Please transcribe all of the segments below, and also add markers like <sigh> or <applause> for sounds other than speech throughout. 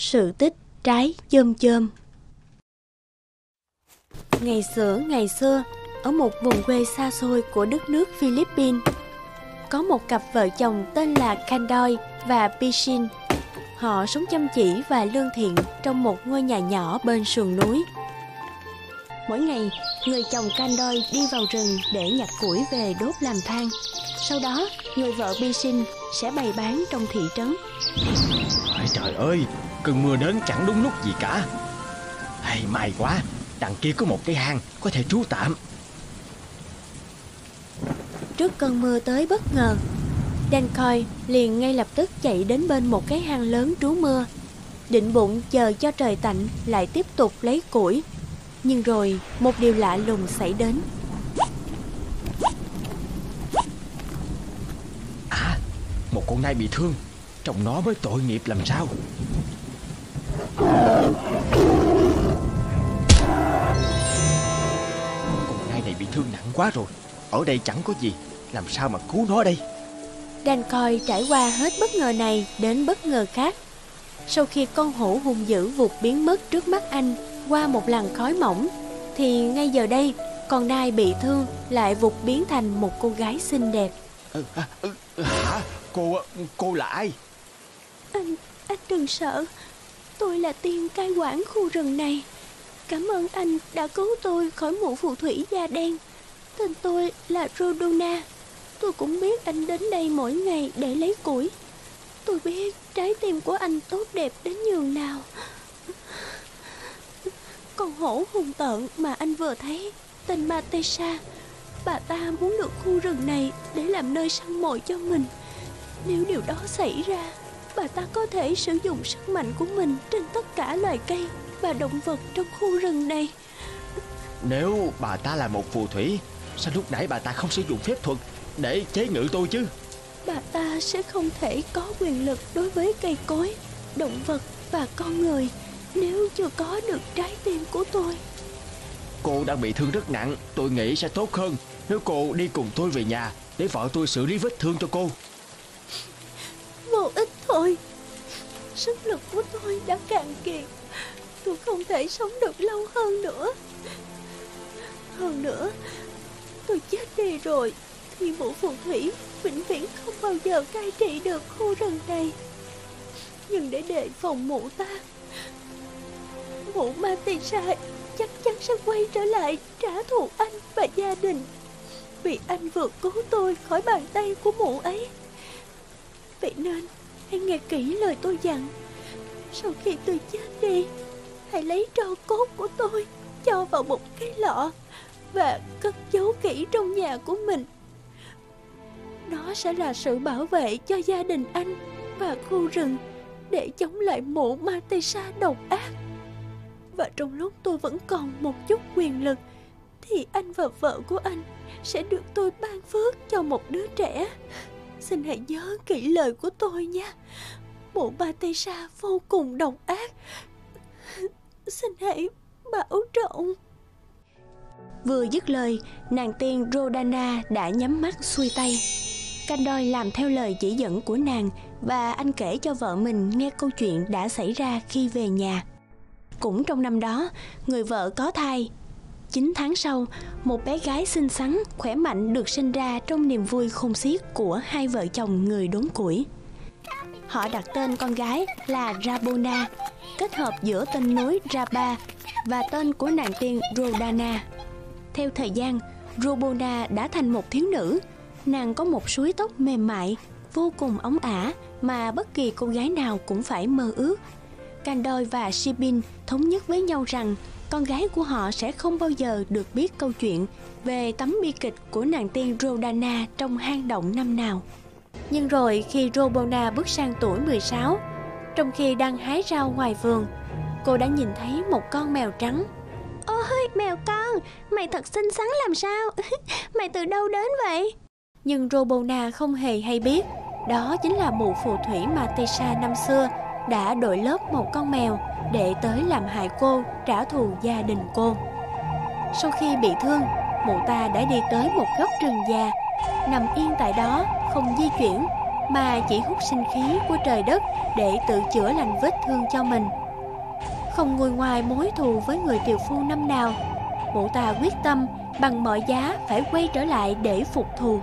Sự tích trái chôm chôm Ngày xưa ngày xưa, ở một vùng quê xa xôi của đất nước Philippines, có một cặp vợ chồng tên là Candoy và Pichin. Họ sống chăm chỉ và lương thiện trong một ngôi nhà nhỏ bên sườn núi. Mỗi ngày, người chồng Candoy đi vào rừng để nhặt củi về đốt làm than. Sau đó, người vợ Pichin sẽ bày bán trong thị trấn. Trời ơi, cơn mưa đến chẳng đúng lúc gì cả. Hay may quá Đằng kia có một cái hang Có thể trú tạm. Trước cơn mưa tới bất ngờ Dan Coy liền ngay lập tức chạy đến bên một cái hang lớn trú mưa. Định bụng chờ cho trời tạnh lại tiếp tục lấy củi. Nhưng rồi một điều lạ lùng xảy đến. À Một con nai bị thương Trong nó mới tội nghiệp làm sao Con nai này bị thương nặng quá rồi. Ở đây chẳng có gì. Làm sao mà cứu nó đây? Dan Coy trải qua hết bất ngờ này đến bất ngờ khác. Sau khi con hổ hung dữ vụt biến mất trước mắt anh qua một làn khói mỏng Thì ngay giờ đây con nai bị thương lại vụt biến thành một cô gái xinh đẹp. Ừ, ừ, Hả? Cô cô là ai? Anh, anh đừng sợ Tôi là tiên cai quản khu rừng này. Cảm ơn anh đã cứu tôi khỏi mụ phù thủy da đen. Tên tôi là Rodona. Tôi cũng biết anh đến đây mỗi ngày để lấy củi. Tôi biết trái tim của anh tốt đẹp đến nhường nào. Con hổ hung tợn mà anh vừa thấy, Tên Matesa Bà ta muốn được khu rừng này để làm nơi săn mồi cho mình. Nếu điều đó xảy ra Bà ta có thể sử dụng sức mạnh của mình trên tất cả loài cây và động vật trong khu rừng này. Nếu bà ta là một phù thủy Sao lúc nãy bà ta không sử dụng phép thuật để chế ngự tôi chứ? Bà ta sẽ không thể có quyền lực đối với cây cối, động vật và con người Nếu chưa có được trái tim của tôi. Cô đang bị thương rất nặng Tôi nghĩ sẽ tốt hơn Nếu cô đi cùng tôi về nhà Để vợ tôi xử lý vết thương cho cô tôi. Sức lực của tôi đã cạn kiệt. Tôi không thể sống được lâu hơn nữa. Hơn nữa, Tôi chết đi rồi, Thì bộ phù thủy vĩnh viễn không bao giờ cai trị được khu rừng này. Nhưng để đề phòng mụ ta, Mụ ma tì sai chắc chắn sẽ quay trở lại trả thù anh và gia đình. Vì anh vượt cứu tôi khỏi bàn tay của mụ ấy. Vậy nên hãy nghe kỹ lời tôi dặn. Sau khi tôi chết đi, Hãy lấy tro cốt của tôi Cho vào một cái lọ Và cất giấu kỹ trong nhà của mình. Nó sẽ là sự bảo vệ cho gia đình anh Và khu rừng Để chống lại mụ ma tây sa độc ác. Và trong lúc tôi vẫn còn một chút quyền lực, Thì anh và vợ của anh Sẽ được tôi ban phước cho một đứa trẻ. Xin hãy nhớ kỹ lời của tôi nha. Bộ ba tây sa vô cùng độc ác. Xin hãy bảo trọng. Vừa dứt lời, Nàng tiên Rodana đã nhắm mắt xuôi tay. Candoi làm theo lời chỉ dẫn của nàng Và anh kể cho vợ mình nghe câu chuyện đã xảy ra khi về nhà. Cũng trong năm đó, Người vợ có thai 9 tháng sau, một bé gái xinh xắn, khỏe mạnh được sinh ra trong niềm vui khôn xiết của hai vợ chồng người đốn củi. Họ đặt tên con gái là Rabona, kết hợp giữa tên núi Raba và tên của nàng tiên Rodana. Theo thời gian, Robona đã thành một thiếu nữ. Nàng có một suối tóc mềm mại, vô cùng ống ả mà bất kỳ cô gái nào cũng phải mơ ước. Candoi và Sibin thống nhất với nhau rằng con gái của họ sẽ không bao giờ được biết câu chuyện về tấm bi kịch của nàng tiên Rodana trong hang động năm nào. Nhưng rồi khi Robona bước sang tuổi 16, trong khi đang hái rau ngoài vườn, cô đã nhìn thấy một con mèo trắng. Ôi, mèo con, mày thật xinh xắn làm sao? <laughs> mày từ đâu đến vậy? Nhưng Robona không hề hay biết, đó chính là mụ phù thủy Matesha năm xưa đã đổi lớp một con mèo để tới làm hại cô, trả thù gia đình cô. Sau khi bị thương, mụ ta đã đi tới một góc rừng già, nằm yên tại đó, không di chuyển, mà chỉ hút sinh khí của trời đất để tự chữa lành vết thương cho mình. Không ngồi ngoài mối thù với người tiều phu năm nào, mụ ta quyết tâm bằng mọi giá phải quay trở lại để phục thù.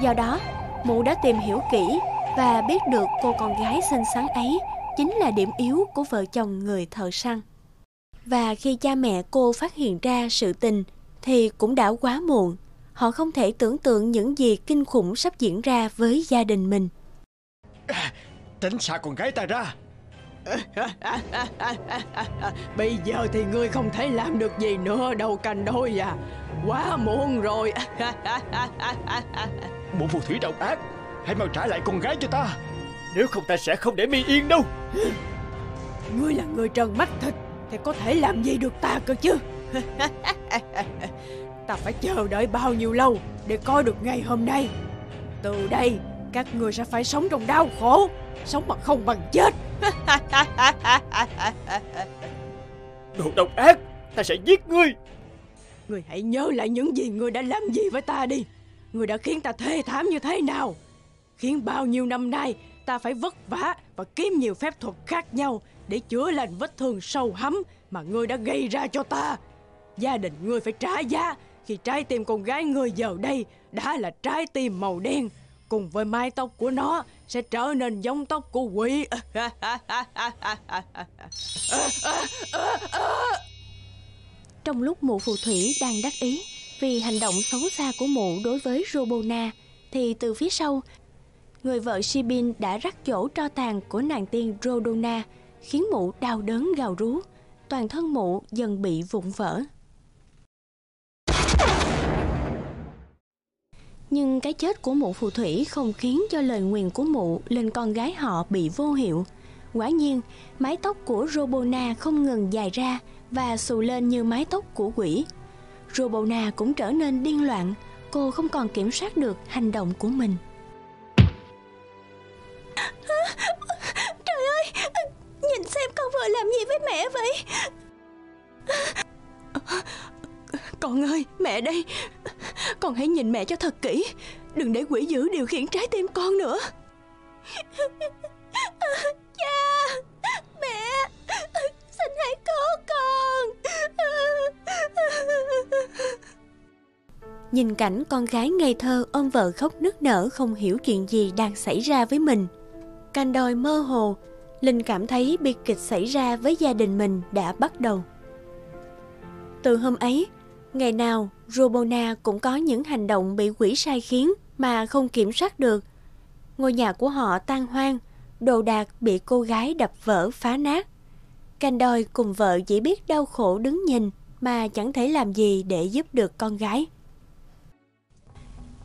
Do đó, mụ đã tìm hiểu kỹ và biết được cô con gái xinh xắn ấy chính là điểm yếu của vợ chồng người thợ săn. Và khi cha mẹ cô phát hiện ra sự tình thì cũng đã quá muộn. Họ không thể tưởng tượng những gì kinh khủng sắp diễn ra với gia đình mình. À, tránh xa con gái ta ra. Bây giờ thì ngươi không thể làm được gì nữa đâu cành đôi à Quá muộn rồi Bộ phù thủy độc ác Hãy mau trả lại con gái cho ta nếu không ta sẽ không để mi yên đâu. Ngươi là người trần mắt thịt Thì có thể làm gì được ta cơ chứ? <laughs> Ta phải chờ đợi bao nhiêu lâu Để coi được ngày hôm nay? Từ đây các người sẽ phải sống trong đau khổ Sống mà không bằng chết. <laughs> Đồ độc ác Ta sẽ giết ngươi. Ngươi hãy nhớ lại những gì ngươi đã làm gì với ta đi. Ngươi đã khiến ta thê thảm như thế nào? Khiến bao nhiêu năm nay ta phải vất vả và kiếm nhiều phép thuật khác nhau để chữa lành vết thương sâu hắm mà ngươi đã gây ra cho ta. Gia đình ngươi phải trả giá khi trái tim con gái ngươi giờ đây đã là trái tim màu đen cùng với mái tóc của nó sẽ trở nên giống tóc của quỷ. Trong lúc mụ phù thủy đang đắc ý vì hành động xấu xa của mụ đối với Robona, thì từ phía sau, người vợ Shibin đã rắc chỗ tro tàn của nàng tiên Rodona, khiến mụ đau đớn gào rú. Toàn thân mụ dần bị vụn vỡ. Nhưng cái chết của mụ phù thủy không khiến cho lời nguyền của mụ lên con gái họ bị vô hiệu. Quả nhiên, mái tóc của Robona không ngừng dài ra và xù lên như mái tóc của quỷ. Robona cũng trở nên điên loạn, cô không còn kiểm soát được hành động của mình. Mẹ vậy? Con ơi, mẹ đây. Con hãy nhìn mẹ cho thật kỹ. Đừng để quỷ dữ điều khiển trái tim con nữa. Cha Mẹ Xin hãy cứu con. Nhìn cảnh con gái ngây thơ ôm vợ khóc nức nở không hiểu chuyện gì đang xảy ra với mình. Cành đòi mơ hồ Linh cảm thấy bi kịch xảy ra với gia đình mình đã bắt đầu Từ hôm ấy, Ngày nào, Robona cũng có những hành động bị quỷ sai khiến mà không kiểm soát được. Ngôi nhà của họ tan hoang, đồ đạc bị cô gái đập vỡ phá nát. Canh đôi cùng vợ chỉ biết đau khổ đứng nhìn mà chẳng thể làm gì để giúp được con gái.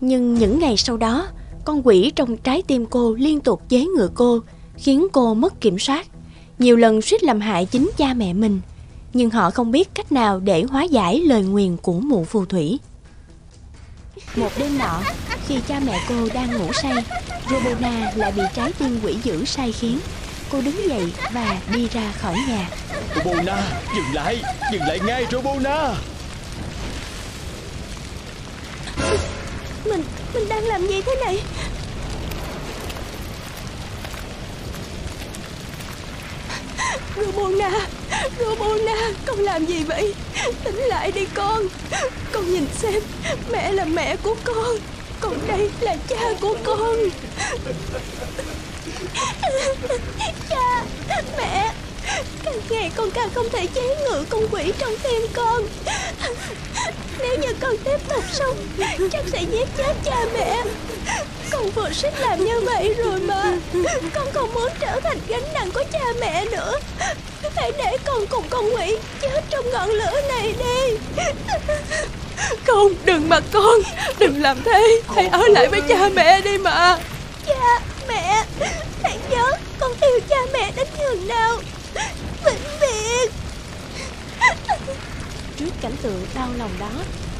Nhưng những ngày sau đó, con quỷ trong trái tim cô liên tục chế ngựa cô, khiến cô mất kiểm soát. Nhiều lần suýt làm hại chính cha mẹ mình – nhưng họ không biết cách nào để hóa giải lời nguyền của mụ phù thủy. Một đêm nọ, khi cha mẹ cô đang ngủ say, Robona lại bị trái tim quỷ dữ say khiến. Cô đứng dậy và đi ra khỏi nhà. Robona, dừng lại, dừng lại ngay Robona. Mình, mình đang làm gì thế này? Robona Robona Con làm gì vậy? Tỉnh lại đi con. Con nhìn xem, Mẹ là mẹ của con. Còn đây là cha của con. Cha, Mẹ, Càng ngày con càng không thể chế ngự con quỷ trong tim con. Nếu như con tiếp tục sống, Chắc sẽ giết chết cha mẹ. Con vừa suýt làm như vậy rồi mà. Con không muốn trở thành gánh nặng của cha mẹ nữa. Hãy để con cùng con quỷ chết trong ngọn lửa này đi. Không, đừng mà con. Đừng làm thế. Hãy ở lại với cha mẹ đi mà. Cha, mẹ Hãy nhớ con yêu cha mẹ đến nhường nào. Vĩnh biệt. Trước cảnh tượng đau lòng đó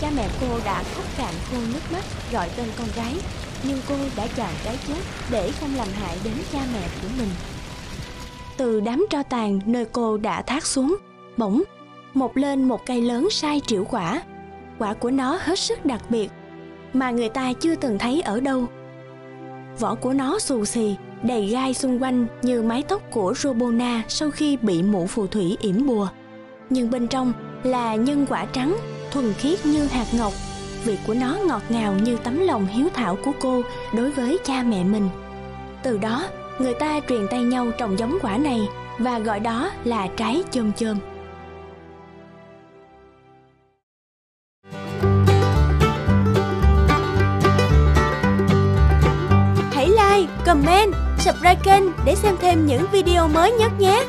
Cha mẹ cô đã khóc cạn khô nước mắt gọi tên con gái. Nhưng cô đã chọn cái chết để không làm hại đến cha mẹ của mình. Từ đám tro tàn nơi cô đã thác xuống Bỗng một lên một cây lớn sai triệu quả. Quả của nó hết sức đặc biệt Mà người ta chưa từng thấy ở đâu. Vỏ của nó xù xì, đầy gai xung quanh như mái tóc của Robona sau khi bị mụ phù thủy yểm bùa. Nhưng bên trong là nhân quả trắng, thuần khiết như hạt ngọc. Vị của nó ngọt ngào như tấm lòng hiếu thảo của cô đối với cha mẹ mình. Từ đó, người ta truyền tay nhau trồng giống quả này và gọi đó là trái chôm chôm. Hãy like, comment, subscribe kênh để xem thêm những video mới nhất nhé!